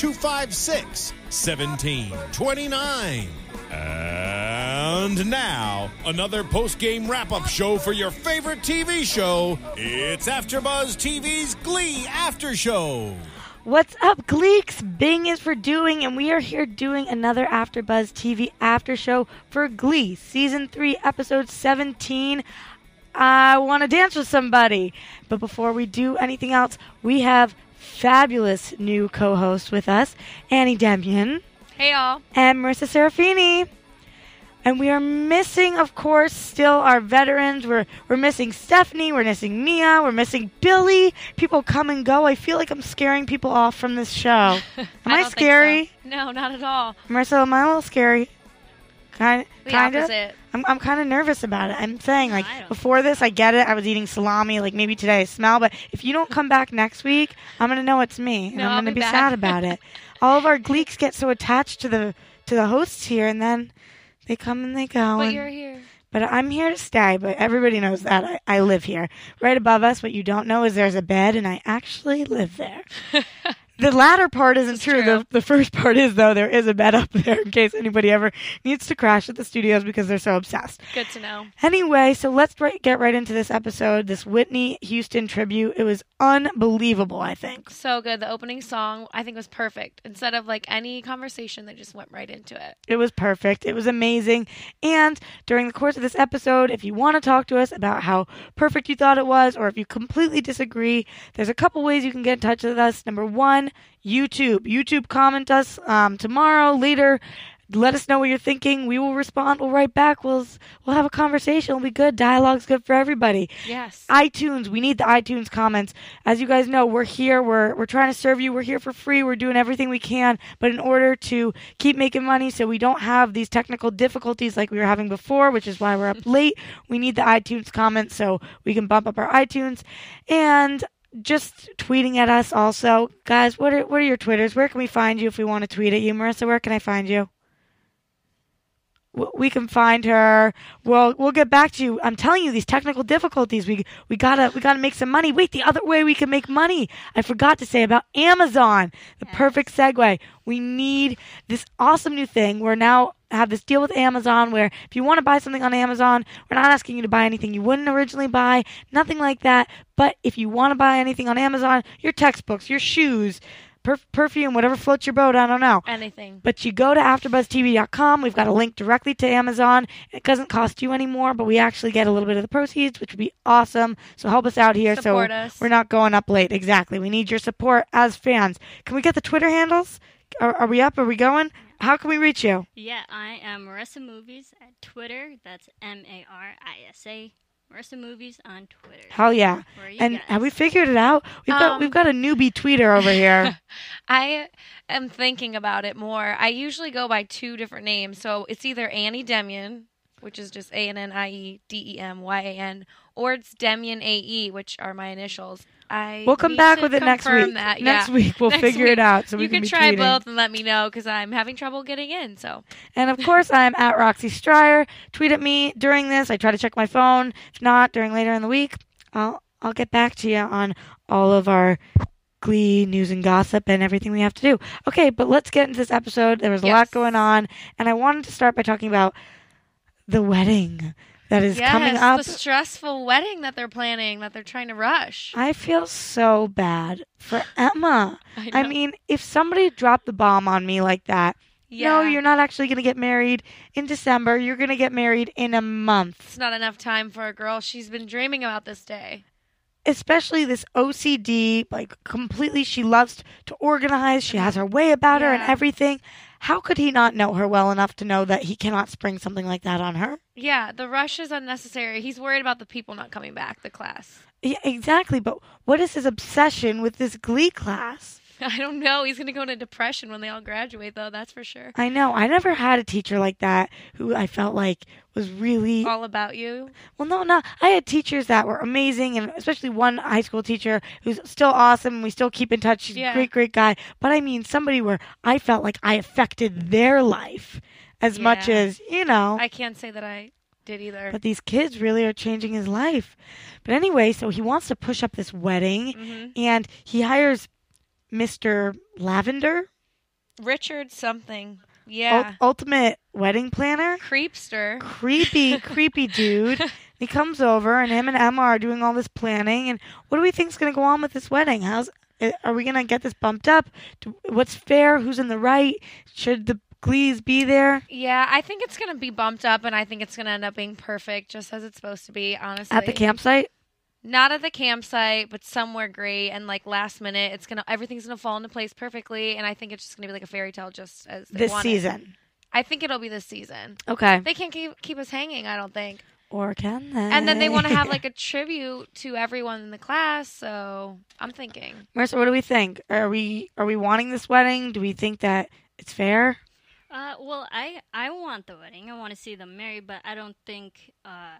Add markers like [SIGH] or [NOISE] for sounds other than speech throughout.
256 1729. And now, another post game wrap up show for your favorite TV show. It's AfterBuzz TV's Glee After Show. What's up, Gleeks? Bing is for doing, and we are here doing another AfterBuzz TV after show for Glee, season three, episode 17. I want to dance with somebody, but before we do anything else, we have fabulous new co-hosts with us, Annie Demyan Hey y'all. and Marissa Serafini. And we are missing, of course, still our veterans. We're we're missing Stephanie. We're missing Mia. We're missing Billy. People come and go. I feel like I'm scaring people off from this show. [LAUGHS] Am I, don't scary? so. No, not at all. Marissa, am I a little scary? Kind, The kind of. opposite. I'm, I'm kind of nervous about it. I'm saying, like, before this, I get it. I was eating salami. Like, maybe today I smell. But if you don't come back next week, I'm going to know it's me. And No, I'm going to be be sad about it. [LAUGHS] All of our gleeks get so attached to the to the hosts here, and then they come and they go. But and- you're here. but I'm here to stay, but everybody knows that. I, I live here. Right above us, what you don't know is there's a bed, and I actually live there. [LAUGHS] the latter part isn't true. true. The, the first part is, though, there is a bed up there in case anybody ever needs to crash at the studios because they're so obsessed. Good to know. Anyway, so let's right, get right into this episode, this Whitney Houston tribute. It was unbelievable, I think. So good. The opening song I think was perfect. Instead of like any conversation, they just went right into it. It was perfect. It was amazing. And during the course of this episode, if you want to talk to us about how perfect you thought it was, or if you completely disagree, there's a couple ways you can get in touch with us. Number one, YouTube. YouTube comment us um, tomorrow, later. Let us know what you're thinking. We will respond. We'll write back. We'll we'll have a conversation. It'll be good. Dialogue's good for everybody Yes. iTunes. We need the iTunes comments. As you guys know, we're here. We're we're trying to serve you. We're here for free. We're doing everything we can. But in order to keep making money, so we don't have these technical difficulties like we were having before, which is why we're up [LAUGHS] late, we need the iTunes comments so we can bump up our iTunes and. Just tweeting at us, also, guys. What are what are your twitters? Where can we find you if we want to tweet at you, Marissa? Where can I find you? We can find her. We'll we'll get back to you. I'm telling you these technical difficulties. We we gotta we gotta make some money. Wait, the other way we can make money. I forgot to say about Amazon. The perfect segue. We need this awesome new thing. We're now have this deal with Amazon where if you want to buy something on Amazon, we're not asking you to buy anything you wouldn't originally buy, nothing like that. But if you want to buy anything on Amazon, your textbooks, your shoes, perf- perfume, whatever floats your boat, I don't know. Anything. But you go to AfterBuzzTV.com. We've got a link directly to Amazon. It doesn't cost you anymore, but we actually get a little bit of the proceeds, which would be awesome. So help us out here. Support so us. we're not going up late. Exactly. We need your support as fans. Can we get the Twitter handles? Are, are we up? Are we going? How can we reach you? Yeah, I am Marissa Movies at Twitter. That's M A R I S A. Marissa Movies on Twitter. Hell yeah! Where are you And guys? have we figured it out? We've got Um, we've got a newbie tweeter over here. [LAUGHS] I am thinking about it more. I usually go by two different names. So it's either Annie Demyan, which is just A N N I E D E M Y A N, or it's Demyan A E, which are my initials. I We'll come back with it next week. That. Next week we'll [LAUGHS] Next figure week. it out. So we you can can try tweeting. both and let me know because I'm having trouble getting in. So And of course, [LAUGHS] I'm at Roxy Striar. Tweet at me during this. I try to check my phone. If not, during later in the week, I'll I'll get back to you on all of our Glee news and gossip and everything we have to do. Okay, but let's get into this episode. There was a lot going on, and I wanted to start by talking about the wedding that is yes, coming up. the stressful wedding that they're planning, that they're trying to rush. I feel so bad for Emma. I, I mean, if somebody dropped the bomb on me like that, yeah. no, you're not actually going to get married in December. You're going to get married in a month. It's not enough time for a girl. She's been dreaming about this day. especially this OCD, like completely, she loves to organize. She has her way about her and everything. How could he not know her well enough to know that he cannot spring something like that on her? Yeah, the rush is unnecessary. He's worried about the people not coming back, the class. Yeah, exactly. But what is his obsession with this glee class? [LAUGHS] I don't know. He's going to go into depression when they all graduate, though, that's for sure. I know. I never had a teacher like that who I felt like was really All about you. Well, no, no. I had teachers that were amazing, and especially one high school teacher who's still awesome. and We still keep in touch. She's a Yeah. great, great guy. But I mean, somebody where I felt like I affected their life as much as you know. I can't say that I did either. but these kids really are changing his life. But anyway, so he wants to push up this wedding, hmm and he hires Mr. Lavender, Richard something. Yeah. ultimate wedding planner. Creepster. creepy, [LAUGHS] creepy dude. He comes over, and him and Emma are doing all this planning. And what do we think's going to go on with this wedding? How's uh, are we going to get this bumped up? What's fair? Who's in the right? Should the Glees be there Yeah, I think it's going to be bumped up, and I think it's going to end up being perfect, just as it's supposed to be, honestly. at the campsite? Not at the campsite, but somewhere great, and like last minute, it's gonna everything's gonna fall into place perfectly, and I think it's just gonna be like a fairy tale, just as they This want it. season. I think it'll be this season. Okay. They can't keep keep us hanging. I don't think. Or can they? And then they want to have [LAUGHS] like a tribute to everyone in the class. So I'm thinking. Marissa, what do we think? Are we are we wanting this wedding? Do we think that it's fair? Uh, well, I I want the wedding. I want to see them married, but I don't think uh,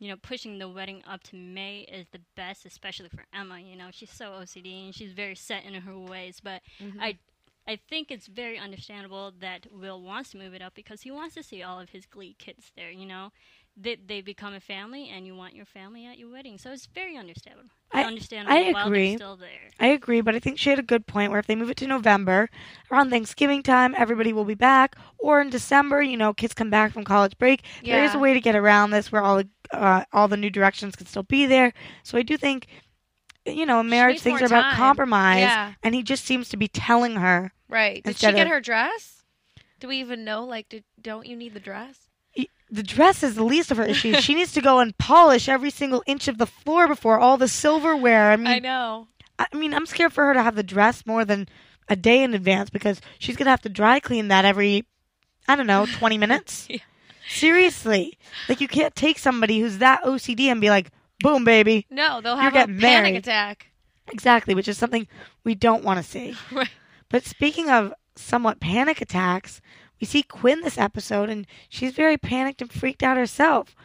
you know, pushing the wedding up to May is the best, especially for Emma. You know, she's so OCD and she's very set in her ways. But mm-hmm. I, I think it's very understandable that Will wants to move it up because he wants to see all of his Glee kids there. You know, they they become a family, and you want your family at your wedding, so it's very understandable. I- understandable I agree. they're still there. I agree, but I think she had a good point where if they move it to November, around Thanksgiving time, everybody will be back, or in December, you know, kids come back from college break. There is a way to get around this where all the uh, all the new directions can still be there. So I do think, you know, marriage things are about time. compromise, Yeah. and he just seems to be telling her Right. Did she get of- her dress? Do we even know? Like, did, don't you need the dress? The dress is the least of her issues. [LAUGHS] she needs to go and polish every single inch of the floor before all the silverware. I mean, I know. I mean, I'm scared for her to have the dress more than a day in advance because she's gonna have to dry clean that every, I don't know, 20 [LAUGHS] minutes. Yeah. Seriously, like you can't take somebody who's that OCD and be like, "Boom, baby." No, they'll have a panic married. attack. Exactly, which is something we don't want to see. [LAUGHS] Right. But speaking of somewhat panic attacks, we see Quinn this episode, and she's very panicked and freaked out herself.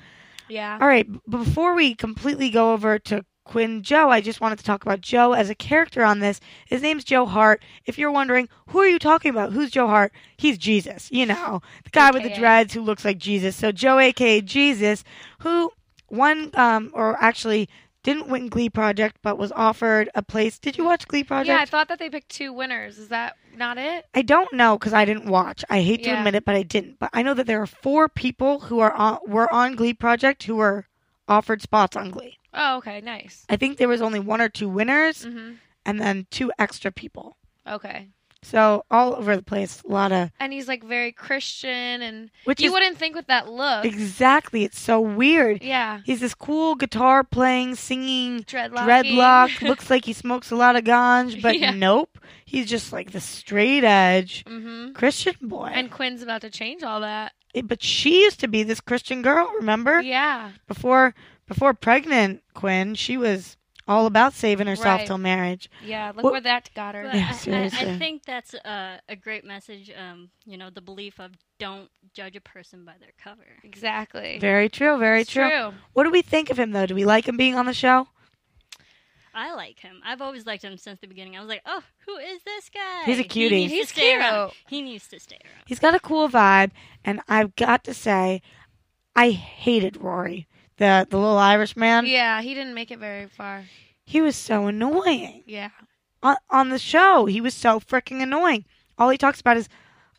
Yeah. All right, before we completely go over to Quinn Joe, I just wanted to talk about Joe as a character on this. His name's Joe Hart. If you're wondering, who are you talking about? Who's Joe Hart? He's Jesus, you know, the guy with the dreads who looks like Jesus. So Joe, aka Jesus, who won, um, or actually didn't win Glee Project, but was offered a place. Did you watch Glee Project? Yeah, I thought that they picked two winners. Is that not it? I don't know because I didn't watch. I hate to Yeah. admit it, but I didn't. But I know that there are four people who are on, were on Glee Project who were offered spots on Glee. Oh, okay, nice. I think there was only one or two winners hmm and then two extra people. Okay. So all over the place, a lot of And he's like very Christian, and which you is wouldn't think with that look. exactly. It's so weird. Yeah. He's this cool guitar playing, singing, Dreadlock. dreadlock. [LAUGHS] looks like he smokes a lot of ganj, but Yeah. nope. He's just like the straight edge hmm Christian boy. And Quinn's about to change all that. Eh, but she used to be this Christian girl. Remember? Yeah. before before pregnant Quinn, she was all about saving herself Right. till marriage. Yeah. Look What- where that got her. But Yeah, I- I, seriously. I think that's a, a great message. Um, you know, the belief of don't judge a person by their cover. Exactly. Very true, very true. true. What do we think of him though? Do we like him being on the show? I like him. I've always liked him since the beginning. I was like, oh, who is this guy? He's a cutie. needs to He's stay around. He needs to stay around. He's got a cool vibe, and I've got to say, I hated Rory, the the little Irish man. Yeah, he didn't make it very far. He was so annoying Yeah. on on the show. He was so freaking annoying. All he talks about is,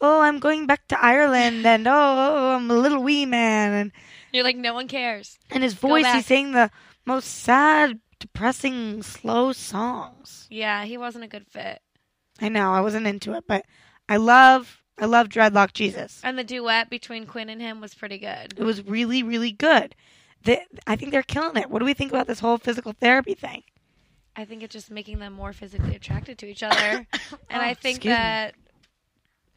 "Oh, I'm going back to Ireland," [LAUGHS] and "Oh, oh, I'm a little wee man," and You're like, no one cares. And his voice, he's saying the most sad, depressing, slow songs. Yeah, he wasn't a good fit. I know I wasn't into it, but I love I love Dreadlock Jesus. And the duet between Quinn and him was pretty good. It was really really good. They, I think they're killing it. What do we think about this whole physical therapy thing? I think it's just making them more physically attracted to each other, [COUGHS] and I Oh, think excuse me. that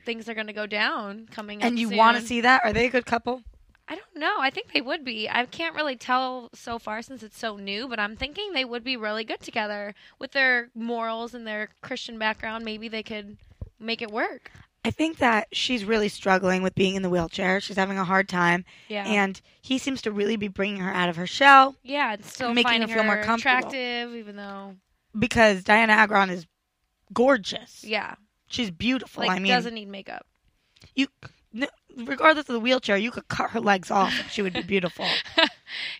things are going to go down coming. Up. And you want to see that? Are they a good couple? I don't know. I think they would be. I can't really tell so far since it's so new, but I'm thinking they would be really good together with their morals and their Christian background. Maybe they could make it work. I think that she's really struggling with being in the wheelchair. She's having a hard time, Yeah. and he seems to really be bringing her out of her shell yeah, and still making her feel more comfortable. attractive, even though because Dianna Agron is gorgeous. yeah, She's beautiful. like I mean, doesn't need makeup. you, regardless of the wheelchair, you could cut her legs off and she would be beautiful. [LAUGHS]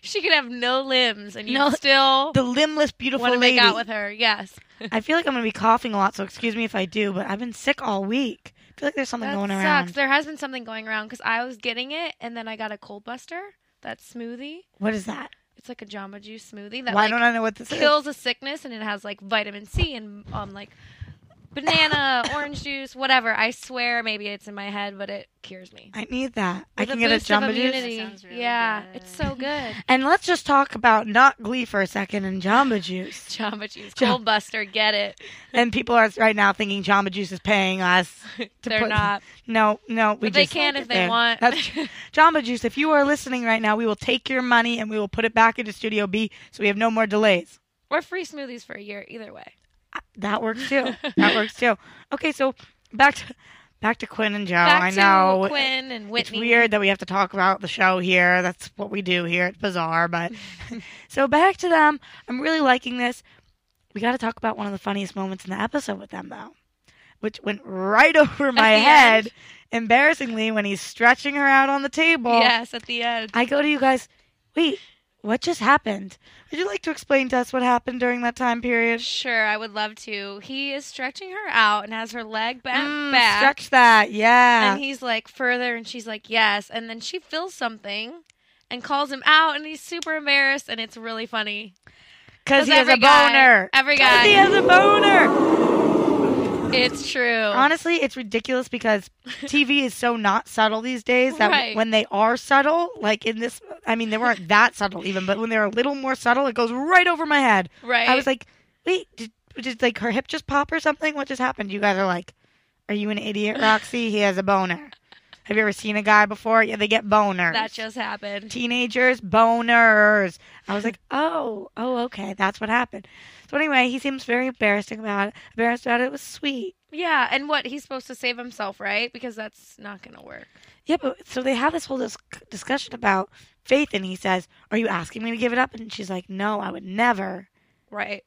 She could have no limbs, and you No, still the limbless, beautiful want to lady. make out with her. Yes, [LAUGHS] I feel like I'm going to be coughing a lot, so excuse me if I do, but I've been sick all week. I feel like there's something that going sucks. around. There has been something going around because I was getting it, and then I got a cold buster. That smoothie. What is that? It's like a Jamba Juice smoothie that Why like don't I know what this kills a sickness, and it has like vitamin C and um like banana, orange juice, whatever. I swear, maybe it's in my head, but it cures me. I need that. I can a get a boost Jamba Juice. immunity. That sounds really yeah, good. it's so good. [LAUGHS] And let's just talk about not Glee for a second and Jamba Juice. [LAUGHS] Jamba Juice, Jam- Cold Buster, get it? [LAUGHS] and people are right now thinking Jamba Juice is paying us. To They're put- not. No, no, we But they can like if they there. want. That's Jamba Juice. If you are listening right now, we will take your money and we will put it back into Studio B, so we have no more delays. Or free smoothies for a year, either way. That works too. [LAUGHS] that works too. Okay, so back to back to Quinn and Joe. Back I to know Quinn and Whitney. it's weird that we have to talk about the show here. That's what we do here. It's bizarre, but [LAUGHS] so back to them. I'm really liking this. We got to talk about one of the funniest moments in the episode with them, though, which went right [LAUGHS] over my head, end? embarrassingly, when he's stretching her out on the table. Yes, at the end. I go to you guys. Wait, what just happened? Would you like to explain to us what happened during that time period? Sure, I would love to. He is stretching her out and has her leg bent Mm, back. Stretch that, yeah. And he's like further, and she's like, yes. And then she feels something and calls him out, and he's super embarrassed, and it's really funny. Because he has a guy- boner. every guy- he has a boner. It's true. Honestly, it's ridiculous because [LAUGHS] TV is so not subtle these days that Right. when they are subtle, like in this, I mean, they weren't that subtle even, but when they're a little more subtle, it goes right over my head. right. I was like, wait, did, did like her hip just pop or something? What just happened? You guys are like, are you an idiot, Roxy? He has a boner. Have you ever seen a guy before? Yeah, they get boners. that just happened. teenagers boners. I was like, oh, oh, okay, that's what happened. So anyway, he seems very embarrassing about it. Embarrassed about it. It was sweet. Yeah, and what? He's supposed to save himself, right? Because that's not going to work. Yeah, but so they have this whole dis- discussion about faith, and he says, "Are you asking me to give it up?" And she's like, "No, I would never." Right.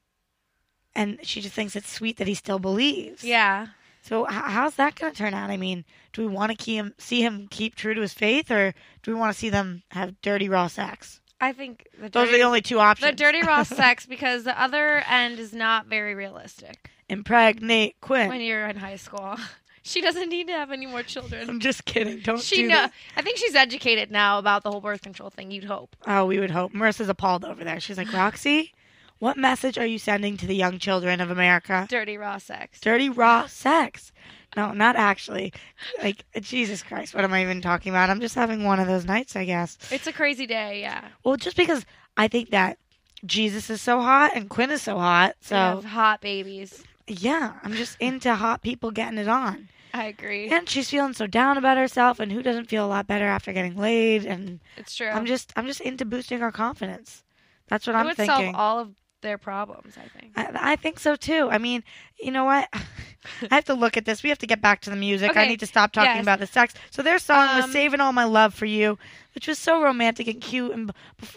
And she just thinks it's sweet that he still believes. Yeah. So h- how's that going to turn out? I mean, do we want to see him keep true to his faith, or do we want to see them have dirty raw sex? I think the Those are the only two options. the dirty raw [LAUGHS] sex because the other end is not very realistic Impregnate Quinn. when you're in high school. [LAUGHS] She doesn't need to have any more children. I'm just kidding. Don't She do know. that. I think she's educated now about the whole birth control thing. You'd hope. Oh, we would hope. Marissa's appalled over there. She's like, [SIGHS] Roxy, what message are you sending to the young children of America? Dirty raw sex. Dirty raw sex. No, not actually. Like, Jesus Christ, what am I even talking about? I'm just having one of those nights, I guess. It's a crazy day. Yeah. Well, just because I think that Jesus is so hot and Quinn is so hot. So, hot babies. yeah, I'm just into hot people getting it on. I agree. And she's feeling so down about herself, and who doesn't feel a lot better after getting laid? And It's true. I'm just, I'm just into boosting our confidence. That's what it I'm would thinking. solve all of their problems. I think. I, I think so too. I mean, you know what? [LAUGHS] I have to look at this. We have to get back to the music. I need to stop talking yes. about the sex. So their song was Um, "Saving All My Love for You," which was so romantic and cute. And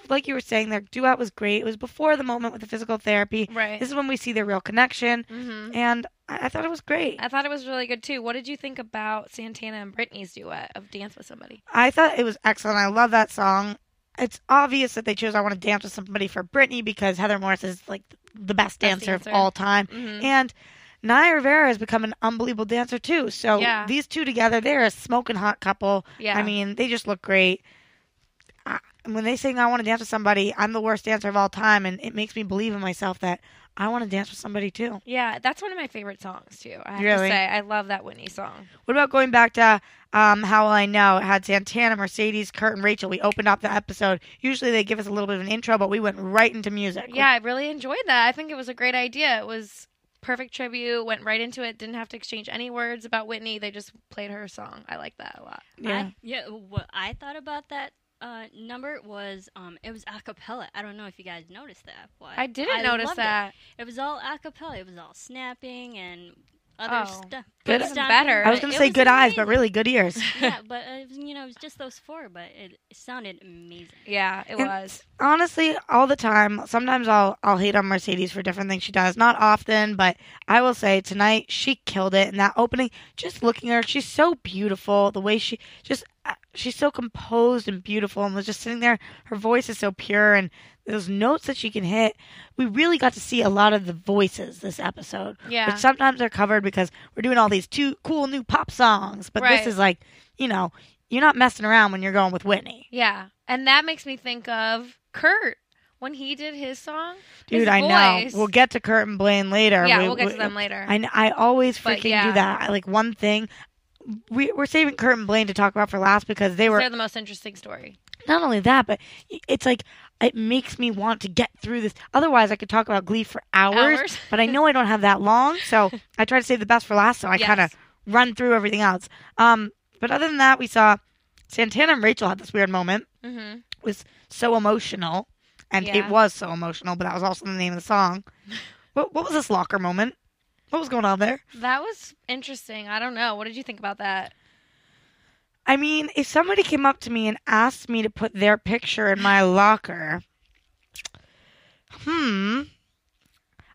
like you were saying, their duet was great. It was before the moment with the physical therapy. Right. This is when we see their real connection, hmm and I, I thought it was great. I thought it was really good too. What did you think about Santana and Brittany's duet of "Dance with Somebody"? I thought it was excellent. I love that song. It's obvious that they chose "I Want to Dance with Somebody" for Brittany because Heather Morris is like the best, Best dancer, dancer. of all time. Mhm. And Naya Rivera has become an unbelievable dancer too. So Yeah. these two together, they're a smoking hot couple. Yeah. I mean, they just look great. I, when they sing "I Want to Dance with Somebody," I'm the worst dancer of all time, and it makes me believe in myself that I want to dance with somebody too. Yeah, that's one of my favorite songs too. I have Really? to say, I love that Whitney song. What about going back to um, How Will I Know? It had Santana, Mercedes, Kurt, and Rachel. We opened up the episode. Usually they give us a little bit of an intro, but we went right into music. Yeah, I really enjoyed that. I think it was a great idea. It was perfect tribute. Went right into it. Didn't have to exchange any words about Whitney. They just played her song. I like that a lot. Yeah. I, yeah. What I thought about that uh, number was um, it was a cappella. I don't know if you guys noticed that. But I didn't notice that. It. it was all a cappella. It was all snapping and other Oh. stuff. Good- Even better. I was going to it say good eyes, but really good ears. [LAUGHS] yeah, [LAUGHS] but uh, it was, you know, it was just those four, but it, it sounded amazing. Yeah, it And- was. honestly, all the time. Sometimes I'll I'll hate on Mercedes for different things she does. Not often, but I will say tonight she killed it in that opening. Just looking at her, she's so beautiful. The way she just uh, she's so composed and beautiful, and was just sitting there. Her voice is so pure, and those notes that she can hit. We really got to see a lot of the voices this episode. Yeah. Which sometimes they're covered because we're doing all these two cool new pop songs, but Right. this is like you know. You're not messing around when you're going with Whitney. Yeah, and that makes me think of Kurt when he did his song. Dude, His I know. We'll get to Kurt and Blaine later. Yeah, We- we'll get we- to them later. I, I always freaking yeah. do that. I, like one thing, we, we're saving Kurt and Blaine to talk about for last because they were They're the most interesting story. not only that, but it's like it makes me want to get through this. Otherwise, I could talk about Glee for hours, Hours. but I know I don't have that long, so [LAUGHS] I try to save the best for last. So I Yes. kind of run through everything else. Um, but other than that, we saw Santana and Rachel had this weird moment. Mm-hmm. It was so emotional, and it was so emotional, but that was also the name of the song. [LAUGHS] what, what was this locker moment? What was going on there? That was interesting. I don't know. What did you think about that? I mean, if somebody came up to me and asked me to put their picture in my [SIGHS] locker, hmm,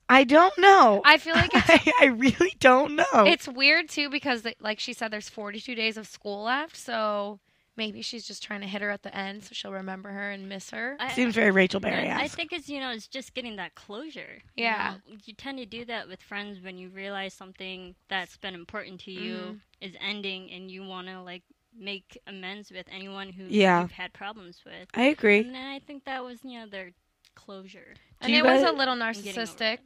I don't know. I feel like [LAUGHS] I, I really don't know. It's weird too because, like she said, there's 42 days of school left, so maybe she's just trying to hit her at the end so she'll remember her and miss her. I, Seems very Rachel Berry. I, I think it's you know it's just getting that closure. you Yeah. know. you tend to do that with friends when you realize something that's been important to you Mhm. is ending, and you want to like make amends with anyone who Yeah. you've had problems with. I agree. And then I think that was you know their closure. and you it was a little narcissistic.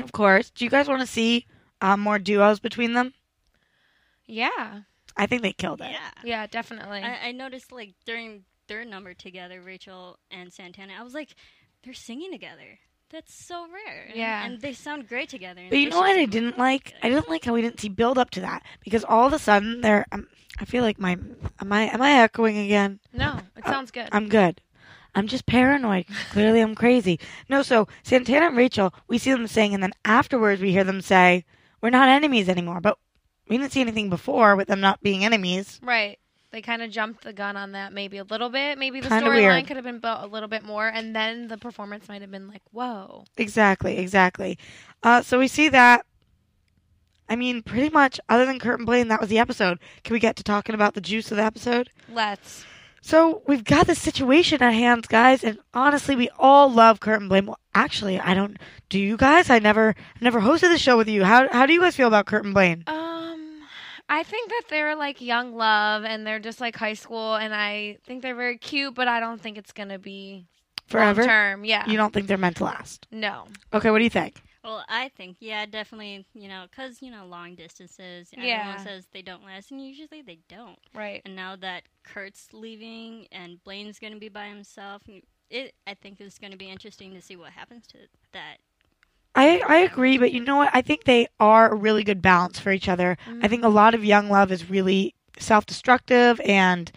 Of course. Do you guys want to see um, more duos between them? Yeah, I think they killed it. Yeah. yeah, definitely. I, I noticed like during their number together, Rachel and Santana, I was like, they're singing together. That's so rare. And- Yeah. And, they sound great together. But you know what I didn't like? I didn't like how we didn't see build up to that because all of a sudden they're. Um, I feel like my am I am I echoing again? no, it sounds good. I'm good. I'm just paranoid. Clearly, I'm crazy. No, so Santana and Rachel, we see them sing, and then afterwards we hear them say, "We're not enemies anymore." But we didn't see anything before with them not being enemies. right. They kind of jumped the gun on that maybe a little bit. Maybe the Kinda weird. storyline could have been built a little bit more, and then the performance might have been like, whoa. Exactly, exactly. Uh, so we see that. I mean, pretty much, other than Kurt and Blaine, that was the episode. Can we get to talking about the juice of the episode? Let's. So we've got this situation at hands, guys, and honestly, we all love Kurt and Blaine. Well, actually, I don't. Do you guys? I never, I never hosted the show with you. How how do you guys feel about Kurt and Blaine? Um, I think that they're like young love, and they're just like high school, and I think they're very cute, but I don't think it's gonna be Forever? term. Yeah. You don't think they're meant to last? no. Okay, what do you think? Well, I think, yeah, definitely, you know, because, you know, long distances, Yeah. everyone says they don't last, and usually they don't. Right. And now that Kurt's leaving and Blaine's going to be by himself, it, I think it's going to be interesting to see what happens to that. I I agree, but you know what? I think they are a really good balance for each other. I think a lot of young love is really self-destructive and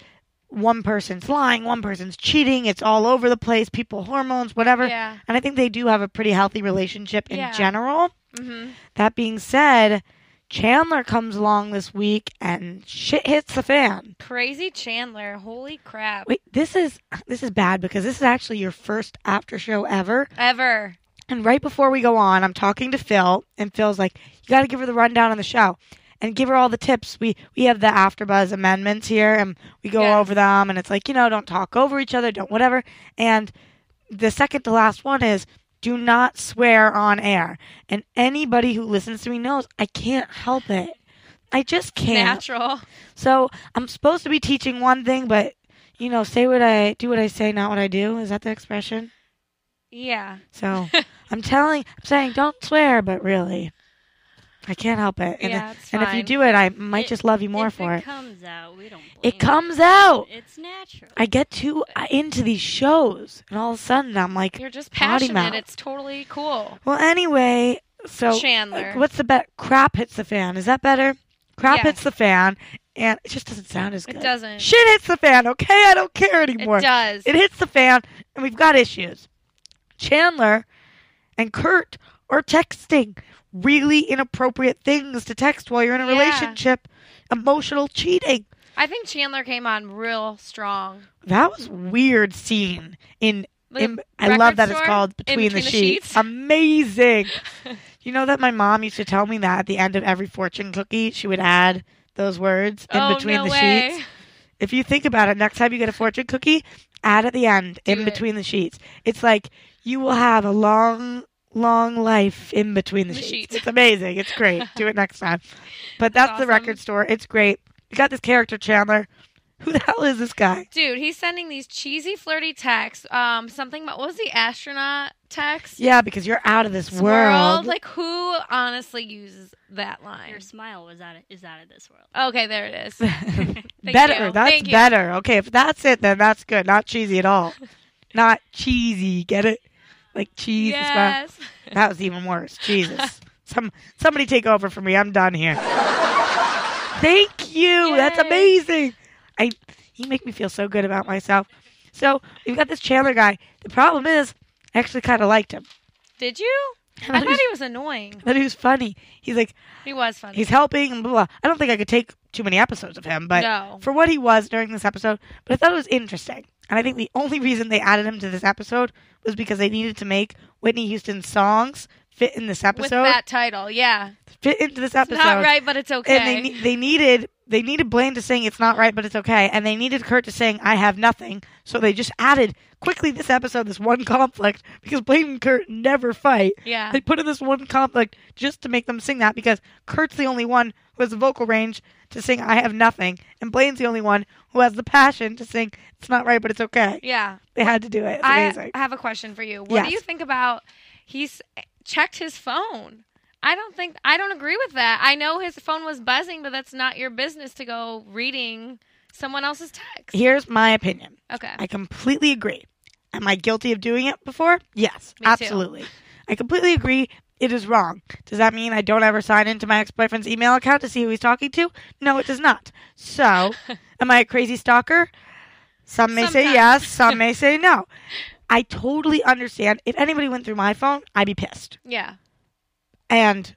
one person's lying, one person's cheating, it's all over the place, people hormones, whatever. Yeah. And I think they do have a pretty healthy relationship in Yeah. general. Mm-hmm. That being said, Chandler comes along this week and shit hits the fan. Crazy Chandler. Holy crap. Wait, this is this is bad because this is actually your first after show ever. Ever. And right before we go on, I'm talking to Phil, and Phil's like, "You got to give her the rundown on the show, and give her all the tips." We we have the AfterBuzz amendments here, and we go Yes. over them, and it's like, you know, don't talk over each other, don't whatever. And the second to last one is, do not swear on air. And anybody who listens to me knows I can't help it. I just can't. Natural. So I'm supposed to be teaching one thing, but you know, say what I do, what I say, not what I do. Is that the expression? Yeah. So [LAUGHS] I'm telling, I'm saying, don't swear, but really, I can't help it. And, Yeah, it's and if you fine. do it, I might It- just love you more if for it it. comes out, we don't. Blame It comes out. It's natural. I get too uh, into these shows, and all of a sudden I'm like, You're just Potty passionate. mouth. It's totally cool. well, anyway. So Chandler. like, what's the bet? Crap hits the fan. Is that better? Crap Yes. hits the fan, and it just doesn't sound as good. It doesn't. Shit hits the fan. Okay, I don't care anymore. It does. It hits the fan, and we've got issues. Chandler and Kurt are texting really inappropriate things to text while you're in a Yeah. relationship. Emotional cheating. I think Chandler came on real strong. That was weird scene in. In I love that it's called In Between, the, the sheets. Sheets? [LAUGHS] Amazing. you know that my mom used to tell me that at the end of every fortune cookie, she would add those words in oh between no the way. sheets. If you think about it, next time you get a fortune cookie, add at the end in it. between the sheets. It's like you will have a long, long life in between the, The sheets. sheets. It's amazing. It's great. [LAUGHS] Do it next time. But that's, That's the record store. It's great. You got this character Chandler. Who the hell is this guy? Dude, he's sending these cheesy, flirty texts. Um, something about what was the astronaut text? Yeah, because you're out of this This world. Like who honestly uses that line? Your smile was out of, is out of this world. Okay, there it is. [LAUGHS] better. you. That's Thank you. better. Okay, if that's it, then that's good. Not cheesy at all. [LAUGHS] Not cheesy. Get it? Like bad. yes. [LAUGHS] That was even worse. Jesus. [LAUGHS] Some somebody take over for me. I'm done here. Thank you. That's amazing. I you make me feel so good about myself. So we've got this Chandler guy. The problem is, I actually kind of liked him. Did you? I thought he was annoying. That he was funny. He's like He was funny. he's helping and blah, blah. I don't think I could take too many episodes of him, but No. for what he was during this episode, but I thought it was interesting. And I think the only reason they added him to this episode was because they needed to make Whitney Houston's songs fit in this With episode. that title, yeah. fit into this It's episode. not right, but it's okay. And they they needed they needed Blaine to sing "It's not right, but it's okay," and they needed Kurt to sing "I have nothing." So they just added quickly this episode this one conflict because Blaine and Kurt never fight. yeah. They put in this one conflict just to make them sing that because Kurt's the only one who has the vocal range to sing "I have nothing," and Blaine's the only one who has the passion to sing "It's not right, but it's okay." yeah. They had to do it. It's I amazing. have a question for you. What Yes. do you think about he's checked his phone? I don't think I don't agree with that. I know his phone was buzzing, but that's not your business to go reading someone else's text. Here's my opinion. Okay. I completely agree. Am I guilty of doing it before? Yes, Me too. absolutely. I completely agree. It is wrong. Does that mean I don't ever sign into my ex boyfriend's email account to see who he's talking to? No, it does not. So, [LAUGHS] am I a crazy stalker? Some may say yes, some may [LAUGHS] say no. I totally understand. If anybody went through my phone, I'd be pissed. yeah. And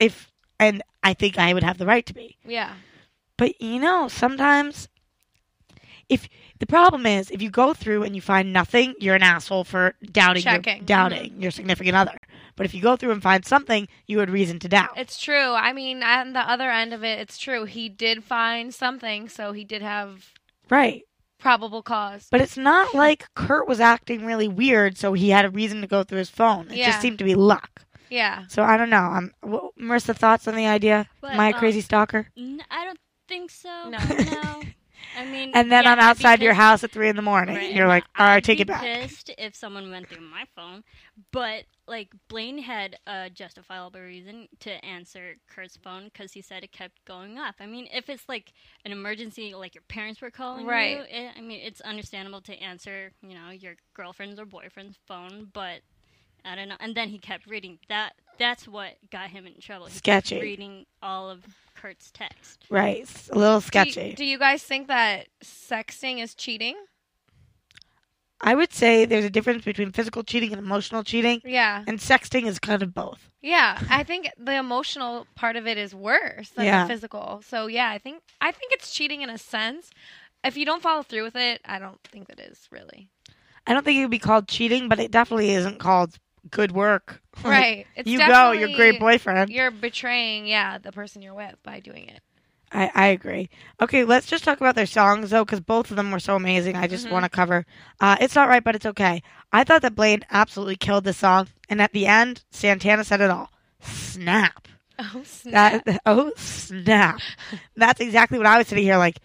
if, and I think I would have the right to be. Yeah. But you know, sometimes if the problem is if you go through and you find nothing, you're an asshole for doubting your, Checking. Mm-hmm. doubting your significant other. But if you go through and find something, you had reason to doubt. It's true. I mean, on the other end of it, it's true. He did find something, so he did have right. probable cause. But it's not like Kurt was acting really weird, so he had a reason to go through his phone. It Yeah. just seemed to be luck. Yeah. So I don't know. I'm wh- Marissa. Thoughts on the idea? But, Am I a um, crazy stalker? N- I don't think so. No. no. [LAUGHS] I mean, And then yeah, I'm outside your house at three in the morning. Right, You're like, all right, I'd take it back. Pissed if someone went through my phone, but like Blaine had a justifiable reason to answer Kurt's phone because he said it kept going off. I mean, if it's like an emergency, like your parents were calling Right. you, it, I mean, it's understandable to answer, you know, your girlfriend's or boyfriend's phone, but. I don't know. And then he kept reading. That that's what got him in trouble. He Sketchy. reading all of Kurt's text. Right. It's a little Do sketchy. you, do you guys think that sexting is cheating? I would say there's a difference between physical cheating and emotional cheating, Yeah. and sexting is kind of both. Yeah, I think the emotional part of it is worse than Yeah. the physical. So yeah, I think I think it's cheating in a sense. If you don't follow through with it, I don't think that is really I don't think it would be called cheating, but it definitely isn't called good work. [LAUGHS] Right. It's you go, you're a great boyfriend. You're betraying, yeah, the person you're with by doing it. I, I agree. Okay, let's just talk about their songs though, because both of them were so amazing. I just Mhm. want to cover. Uh, it's not right, but it's okay. I thought that Blaine absolutely killed the song, and at the end, Santana said it all. Snap. Oh snap! That [LAUGHS] oh snap. [LAUGHS] That's exactly what I was sitting here like.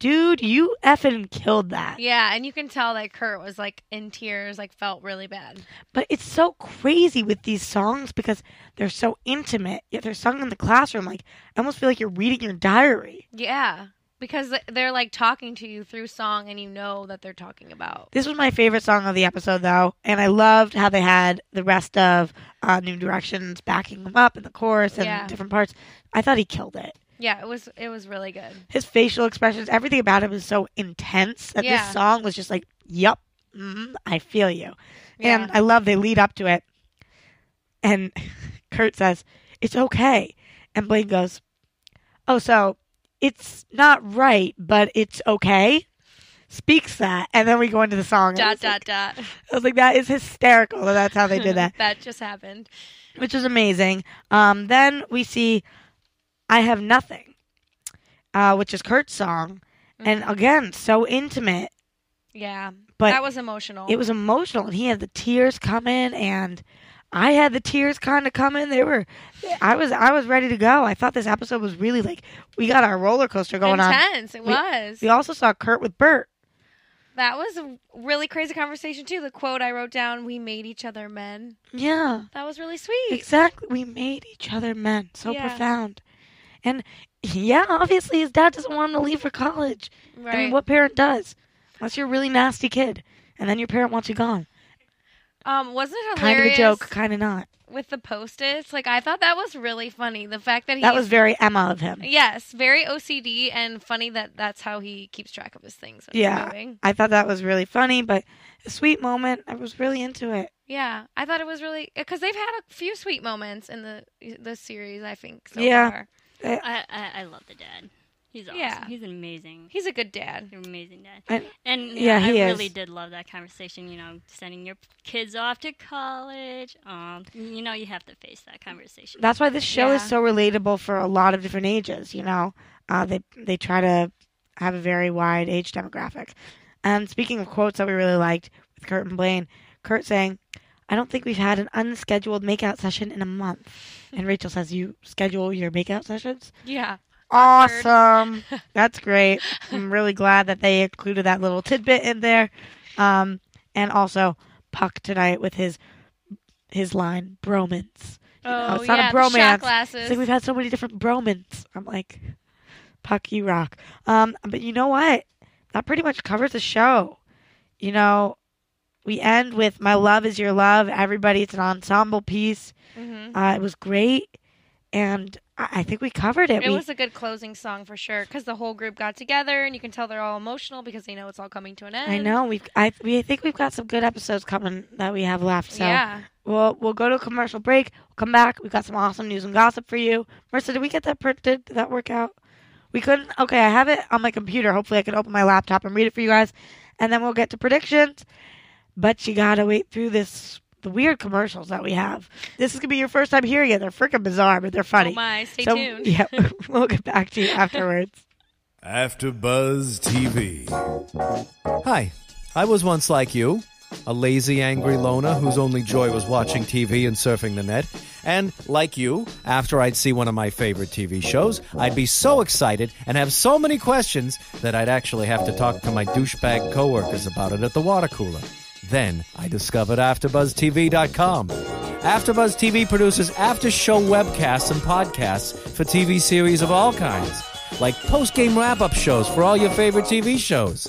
Dude, you effing killed that. Yeah, and you can tell that Kurt was like in tears, like felt really bad. But it's so crazy with these songs because they're so intimate, yet they're sung in the classroom. Like, I almost feel like you're reading your diary. Yeah, because they're like talking to you through song, and you know that they're talking about. This was my favorite song of the episode, though, and I loved how they had the rest of uh, New Directions backing them up in the chorus and Yeah. different parts. I thought he killed it. Yeah, it was it was really good. His facial expressions, everything about him is so intense that Yeah. this song was just like, "Yup, mm, I feel you." Yeah. And I love they lead up to it, and [LAUGHS] Kurt says, "It's okay," and Blaine goes, "Oh, so it's not right, but it's okay." Speaks that, and then we go into the song. I dot was dot like- dot. [LAUGHS] I was like, that is hysterical. that That's how they did that, [LAUGHS] that just happened. which is amazing. Um, then we see I Have Nothing, uh, which is Kurt's song. And again, so intimate. Yeah, But that was emotional. It was emotional. And he had the tears coming, and I had the tears kind of coming. They were, I was, I was ready to go. I thought this episode was really like, we got our roller coaster going on. intense. It We- was. We also saw Kurt with Burt. That was a really crazy conversation too. The quote I wrote down: "We made each other men." Yeah. That was really sweet. Exactly. We made each other men. So Yeah. profound. And yeah, obviously his dad doesn't want him to leave for college. I mean, what parent does? Unless you're a really nasty kid. And then your parent wants you gone. um, wasn't it Kind of hilarious? a joke, kind of not. with the post-its. Like I thought that was really funny. The fact that he That was very Emma of him. yes, very OCD and funny that that's how he keeps track of his things. When Yeah. moving. I thought that was really funny, but a sweet moment. I was really into it. yeah. I thought it was really because they've had a few sweet moments in the the series. I think so Yeah. far. I, I, I love the dad. He's awesome. Yeah. He's amazing. He's a good dad. He's an amazing dad. And- And Yeah, yeah, he I is. really did love that conversation. You know, sending your kids off to college. Um, you know, you have to face that conversation. That's why this show is so relatable for a lot of different ages. You know, uh, they they try to have a very wide age demographic. And speaking of quotes that we really liked with Kurt and Blaine, Kurt saying, "I don't think we've had an unscheduled makeout session in a month." And Rachel says, "You schedule your makeout sessions." Yeah. Awesome. [LAUGHS] That's great. I'm really glad that they included that little tidbit in there. Um, and also Puck tonight with his his line bromance. You know, Oh it's not yeah. a bromance. glasses. It's like we've had so many different bromance. I'm like, Puck, you rock. Um, but you know what? That pretty much covers the show. You know, we end with "My Love Is Your Love." Everybody, it's an ensemble piece. Mhm. Uh, it was great, and I, I think we covered it. It we, was a good closing song for sure because the whole group got together and you can tell they're all emotional because they know it's all coming to an end. I know we've. I we think we've got some good episodes coming that we have left. So yeah. we'll we'll go to a commercial break. We'll come back. We've got some awesome news and gossip for you. Marissa, did we get that printed? Did that work out? We couldn't. Okay, I have it on my computer. Hopefully, I can open my laptop and read it for you guys, and then we'll get to predictions. But you gotta wait through this the weird commercials that we have. This is gonna be your first time hearing it. They're freaking bizarre, but they're funny. Oh my, stay so tuned. yeah, [LAUGHS] [LAUGHS] we'll get back to you afterwards. After Buzz TV. Hi, I was once like you, a lazy, angry loner whose only joy was watching TV and surfing the net. And, like you, after I'd see one of my favorite TV shows, I'd be so excited and have so many questions that I'd actually have to talk to my douchebag coworkers about it at the water cooler. Then I discovered AfterBuzzTV.com. AfterBuzz TV produces after-show webcasts and podcasts for TV series of all kinds, like post-game wrap-up shows for all your favorite TV shows.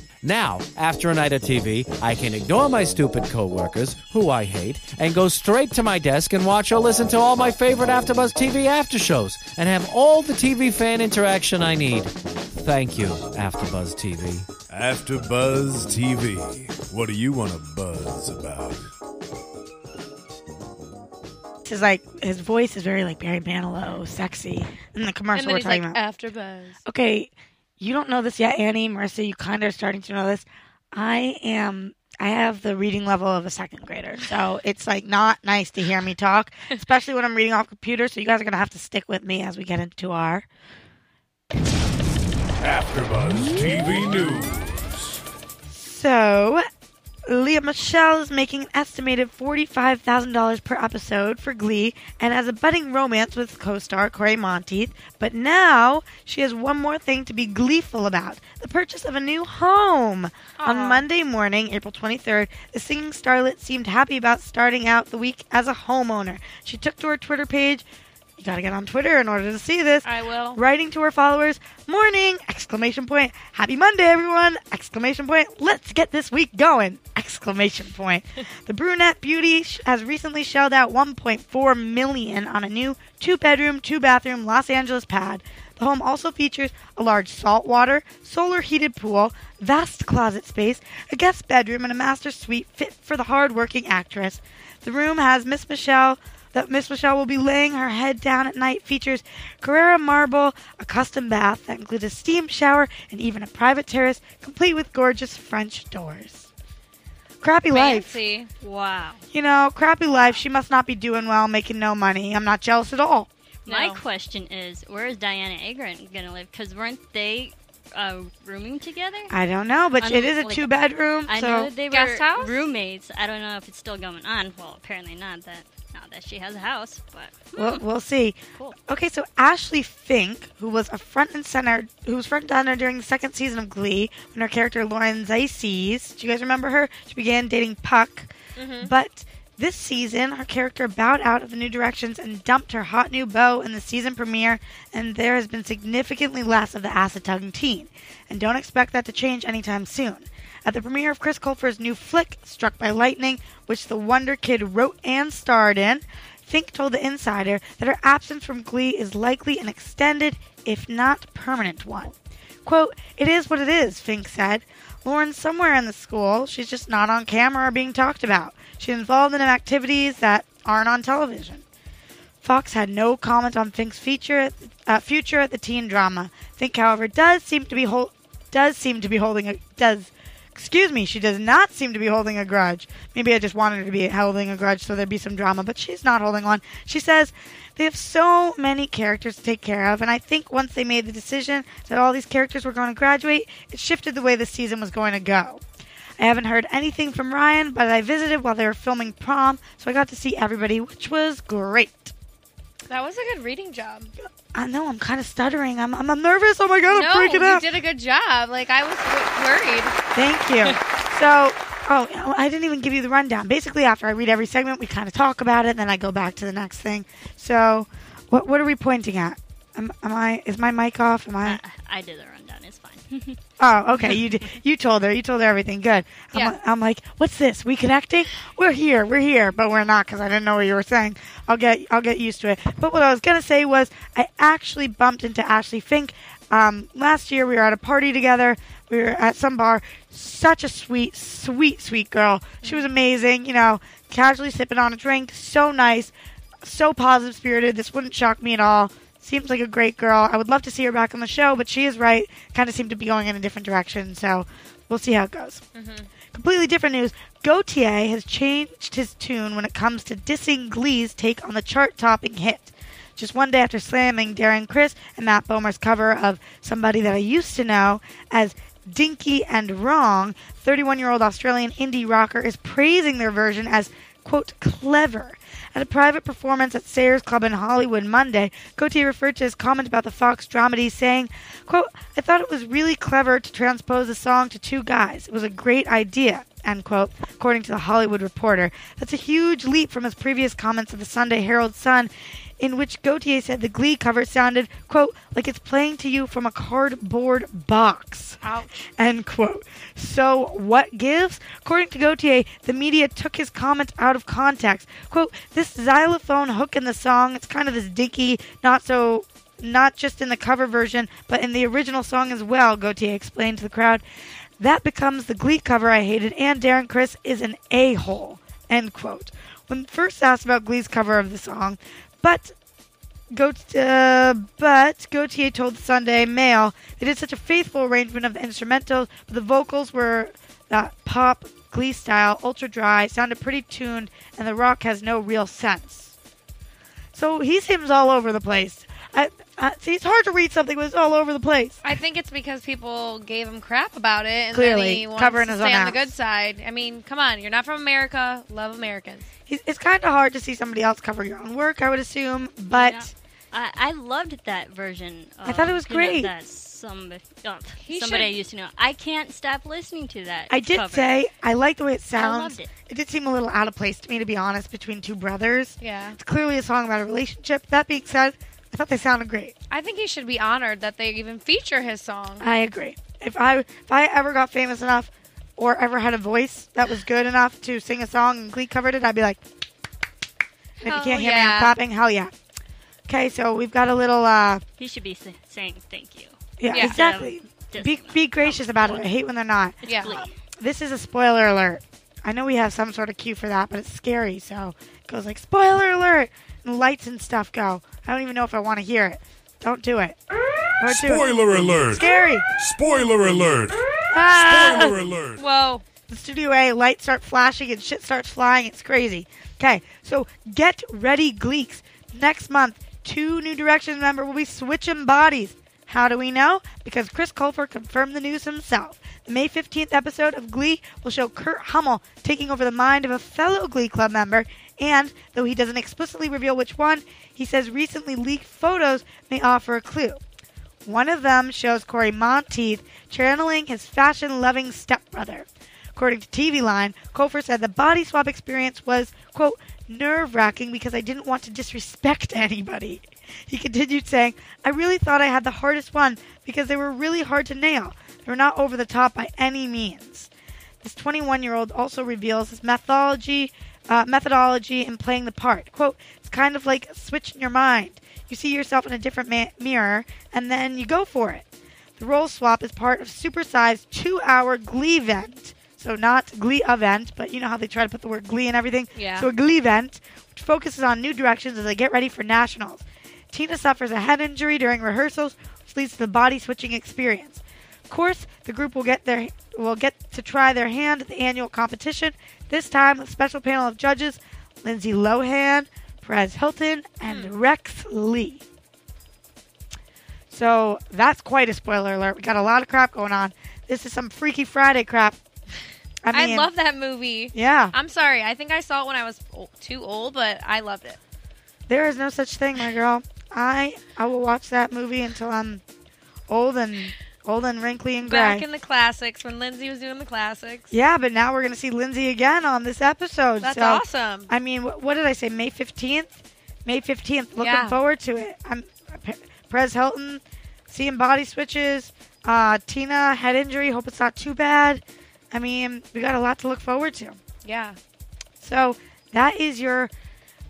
Now, after a night of TV, I can ignore my stupid coworkers, who I hate, and go straight to my desk and watch or listen to all my favorite AfterBuzz TV after shows, and have all the TV fan interaction I need. Thank you, AfterBuzz TV. AfterBuzz TV. What do you want to buzz about? This is like his voice is very like Barry Manilow, sexy. In the And commercial then we're he's talking like, about. after Buzz. Okay, you don't know this yet, Annie, Marissa. You kind of are starting to know this. I am. I have the reading level of a second grader, so it's like not nice to hear me talk, [LAUGHS] especially when I'm reading off computer. So you guys are gonna have to stick with me as we get into our. AfterBuzz TV News. So, Lea Michele is making an estimated forty-five thousand dollars per episode for Glee, and has a budding romance with co-star Cory Monteith. But now she has one more thing to be gleeful about: the purchase of a new home. On Monday morning, April twenty-third, the singing starlet seemed happy about starting out the week as a homeowner. She took to her Twitter page. You gotta get on Twitter in order to see this I will. writing to her followers, "Morning!" exclamation point. Happy Monday, everyone! Exclamation point. Let's get this week going! Exclamation point. [LAUGHS] the brunette beauty sh- has recently shelled out 1.4 million on a new two-bedroom, two-bathroom Los Angeles pad. The home also features a large saltwater, solar-heated pool, vast closet space, a guest bedroom, and a master suite fit for the hard-working actress. The room has Miss Michele that Miss Michele will be laying her head down at night features Carrara marble, a custom bath that includes a steam shower, and even a private terrace complete with gorgeous French doors. Crappy life. Fancy. Wow. You know, crappy life. She must not be doing well, making no money. I'm not jealous at all. My question is, where is Dianna Agron gonna live? Because weren't they uh, rooming together? I don't know, but I'm it is a like- two bedroom. I so know they were Guest house? roommates. I don't know if it's still going on. Well, apparently not. That not that she has a house, but hmm. we'll, we'll see. Cool. Okay, so Ashley Fink, who was a front and center, who was front and center during the second season of Glee, when her character Lauren Zizes, do you guys remember her? She began dating Puck, mm-hmm. but this season her character bowed out of the New Directions and dumped her hot new beau in the season premiere, and there has been significantly less of the acid-tugging teen, and don't expect that to change anytime soon. At the premiere of Chris Colfer's new flick, Struck by Lightning, which the Wonder Kid wrote and starred in, Fink told The Insider that her absence from Glee is likely an extended, if not permanent one. Quote, It is what it is, Fink said. Lauren's somewhere in the school. She's just not on camera or being talked about. She's involved in activities that aren't on television. Fox had no comment on Fink's feature, uh, future at the teen drama. Fink, however, does seem to be hol- does seem to be holding a does excuse me, she does not seem to be holding a grudge. Maybe I just wanted her to be holding a grudge so there'd be some drama, but she's not holding on. She says they have so many characters to take care of, and I think once they made the decision that all these characters were going to graduate, it shifted the way the season was going to go. I haven't heard anything from Ryan, but I visited while they were filming prom, so I got to see everybody, which was great. That was a good reading job. I know I'm kind of stuttering. I'm, I'm, I'm nervous. Oh my god, I'm no, freaking out. you out. did a good job. Like I was w- worried. Thank you. [LAUGHS] so, oh, I didn't even give you the rundown. Basically, after I read every segment, we kind of talk about it, and then I go back to the next thing. So, what what are we pointing at? Am, am I? Is my mic off? Am I? I, I did the rundown. It's fine. [LAUGHS] Oh, okay. You you told her. You told her everything. Good. I'm, Yeah. I'm like, what's this? We connecting? We're here. We're here, but we're not because I didn't know what you were saying. I'll get I'll get used to it. But what I was gonna say was I actually bumped into Ashley Fink. Um, last year we were at a party together. We were at some bar. Such a sweet, sweet, sweet girl. She was amazing. You know, casually sipping on a drink. So nice. So positive spirited. This wouldn't shock me at all. Seems like a great girl. I would love to see her back on the show, but she is right. Kind of seemed to be going in a different direction, so we'll see how it goes. Mm-hmm. Completely different news. Gotye has changed his tune when it comes to dissing Glee's take on the chart-topping hit. Just one day after slamming Darren Criss and Matt Bomer's cover of Somebody That I Used to Know as dinky and wrong, 31 year old Australian indie rocker is praising their version as, quote, clever. At a private performance at Sayers Club in Hollywood Monday, Gotye referred to his comment about the Fox dramedy, saying, quote, I thought it was really clever to transpose a song to two guys. It was a great idea, end quote, according to the Hollywood Reporter. That's a huge leap from his previous comments of the Sunday Herald Sun, in which Gotye said the Glee cover sounded, quote, like it's playing to you from a cardboard box. Ouch. End quote. So what gives? According to Gotye, the media took his comment out of context. Quote, this xylophone hook in the song, it's kind of this dinky, not so not just in the cover version, but in the original song as well, Gotye explained to the crowd. That becomes the Glee cover I hated, and Darren Criss is an a-hole. End quote. When first asked about Glee's cover of the song, but Gaut- uh, but Gotye told the Sunday Mail they did such a faithful arrangement of the instrumentals, but the vocals were that pop Glee style, ultra dry, sounded pretty tuned, and The Rock has no real sense. So he seems all over the place. I, I, see, it's hard to read something when it's all over the place. I think it's because people gave him crap about it, and Clearly, then he wants covering to his stay own on the ass. good side. I mean, come on, you're not from America. Love Americans. He's, it's kind of hard to see somebody else cover your own work, I would assume, but Yeah. I, I loved that version. I thought it was you know, great. that somebody, oh, He somebody I should- used to know. I can't stop listening to that. I did cover. say I like the way it I sounds. loved it. It did seem a little out of place to me, to be honest, between two brothers. Yeah, It's clearly a song about a relationship. That being said, I thought they sounded great. I think he should be honored that they even feature his song. I agree. If I if I ever got famous enough or ever had a voice that was good enough to sing a song and Glee covered it, I'd be like, and if you can't hear me. I'm clapping. Hell yeah. Okay, so we've got a little, uh, He should be sa- saying thank you. yeah, Yeah. exactly. Just Be, be gracious about it. I hate when they're not. It's Yeah. Glee. This is a spoiler alert. I know we have some sort of cue for that, but it's scary, so it goes like spoiler alert, and lights and stuff go. I don't even know if I want to hear it. Don't do it. Don't do it. Spoiler alert! Scary. Spoiler alert! Ah! Spoiler [LAUGHS] alert! Whoa. the Studio A lights start flashing and shit starts flying. It's crazy. Okay, so get ready, Gleeks. Next month, two New Directions member will be switching bodies. How do we know? Because Chris Colfer confirmed the news himself. The May 15th episode of Glee will show Kurt Hummel taking over the mind of a fellow Glee Club member, and though he doesn't explicitly reveal which one, he says recently leaked photos may offer a clue. One of them shows Cory Monteith channeling his fashion loving stepbrother. According to TV Line, Colfer said the body swap experience was, quote, nerve wracking because I didn't want to disrespect [LAUGHS] anybody. He continued saying, I really thought I had the hardest one because they were really hard to nail. They were not over the top by any means. This 21 year old also reveals his methodology, uh, methodology in playing the part. Quote, it's kind of like switching your mind. You see yourself in a different ma- mirror, and then you go for it. The role swap is part of supersized two-hour Glee event. So not Glee event, but you know how they try to put the word Glee and everything. Yeah. So a Glee event, which focuses on new directions as they get ready for nationals. Tina suffers a head injury during rehearsals, which leads to the body switching experience. Of course, the group will get their will get to try their hand at the annual competition. This time, a special panel of judges: Lindsay Lohan, Perez Hilton, and hmm. Rex Lee. So that's quite a spoiler alert. We got a lot of crap going on. This is some Freaky Friday crap. [LAUGHS] I I, love that movie. Yeah, I'm sorry. I think I saw it when I was too old, but I loved it. there is no such thing, my girl. I I will watch that movie until I'm old and old and wrinkly and gray. Back in the classics when Lindsay was doing the classics. yeah, but now we're gonna see Lindsay again on this episode. That's so, awesome. I mean, what, what did I say? May fifteenth. May fifteenth. Looking Yeah. forward to it. I'm Perez Hilton, seeing body switches. Uh, Tina head injury. Hope it's not too bad. I mean, we got a lot to look forward to. Yeah. So that is your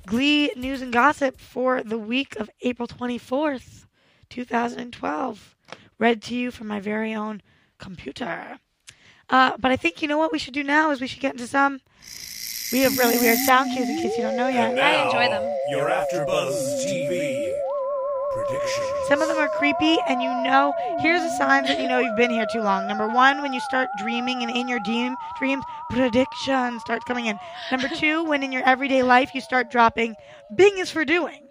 Glee news and gossip for the week of April 24th, 2012. Read to you from my very own computer. Uh, but I think you know what we should do now is we should get into some. We have really weird sound cues in case you don't know yet. I enjoy them. Your AfterBuzz TV predictions. Some of them are creepy, and you know, here's a sign that you know you've been here too long. Number one, when you start dreaming and in your dream, dreams, prediction starts coming in. Number two, when in your everyday life you start dropping, Bing is for doing.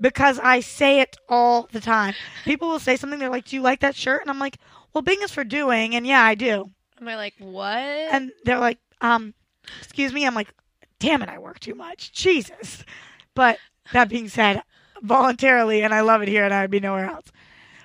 Because I say it all the time. People will say something, they're like, Do you like that shirt? And I'm like, Well, Bing is for doing, and yeah, I do. And they're like, what? And they're like, um, excuse me. I'm like, damn it, I work too much. Jesus. But that being said, voluntarily, and I love it here, and I'd be nowhere else.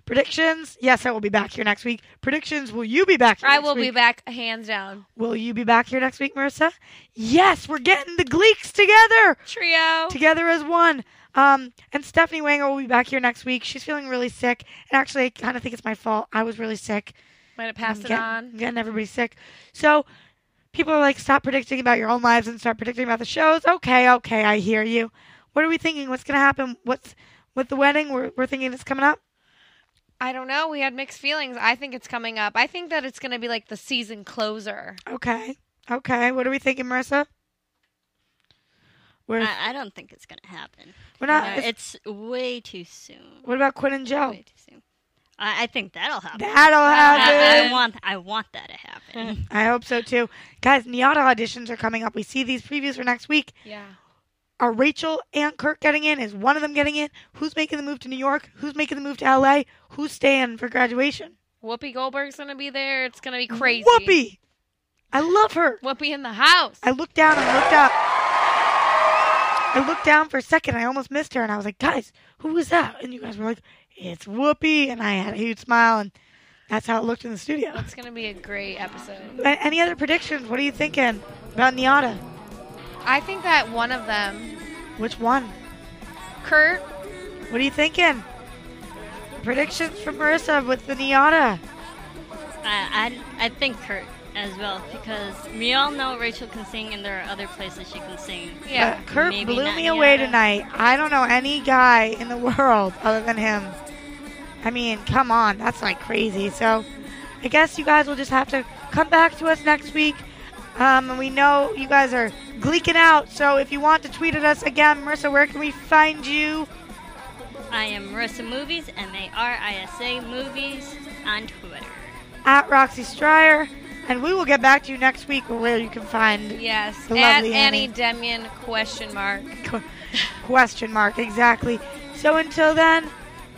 Predictions? Yes, I will be back here next week. Predictions? Will you be back here I next will be week? back hands down. Will you be back here next week, Marissa? Yes, we're getting the Gleeks together Trio. together as one. Um, and Stephanie Wanger will be back here next week. She's feeling really sick, and actually, I kind of think it's my fault. I was really sick. Might have I'm passed it getting, on. getting everybody sick. So people are like, stop predicting about your own lives and start predicting about the shows. Okay, okay, I hear you. What are we thinking? What's gonna happen? What's with the wedding? We're we're thinking it's coming up. I don't know. We had mixed feelings. I think it's coming up. I think that it's going to be like the season closer. Okay, okay. What are we thinking, Marissa? We're I, I don't think it's gonna happen. we're not. You know, it's- it's way too soon. what about Quinn and Joe? Way too soon. I, I think that'll happen. That'll I, I want I want that to happen. [LAUGHS] I hope so too. Guys, NYADA auditions are coming up. We see these previews for next week. Yeah. Are Rachel and Kurt getting in? Is one of them getting in? Who's making the move to New York? Who's making the move to LA? Who's staying for graduation? Whoopi Goldberg's gonna be there. It's gonna be crazy. Whoopi! I love her. Whoopi in the house. I looked down and looked up. I looked down for a second. I almost missed her, and I was like, "Guys, who was that?" And you guys were like, "It's Whoopi," and I had a huge smile, and that's how it looked in the studio. It's gonna be a great episode. Any other predictions? What are you thinking about NYADA? I think that one of them, Which one? Kurt, What are you thinking? Predictions from Marissa with the NYADA. I, I I think Kurt as well because we all know Rachel can sing and there are other places she can sing. yeah, But Kurt maybe blew me away NYADA. tonight. I don't know any guy in the [LAUGHS] world other than him. I mean, come on, that's like crazy. So, I guess you guys will just have to come back to us next week. Um, and we know you guys are gleeking out. So, if you want to tweet at us again, Marissa, where can we find you? I am Marissa Movies, M A R I S A Movies on Twitter. At Roxy Striar. And we will get back to you next week where you can find yes. The At lovely Annie Annie. Demyan question mark. [LAUGHS] Question mark exactly. So until then,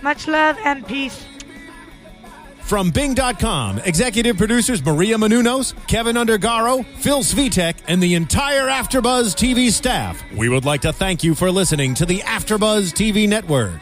much love and peace. From Bing.com, executive producers Maria Menounos, Kevin Undergaro, Phil Svitek, and the entire Afterbuzz TV staff, we would like to thank you for listening to the Afterbuzz TV network.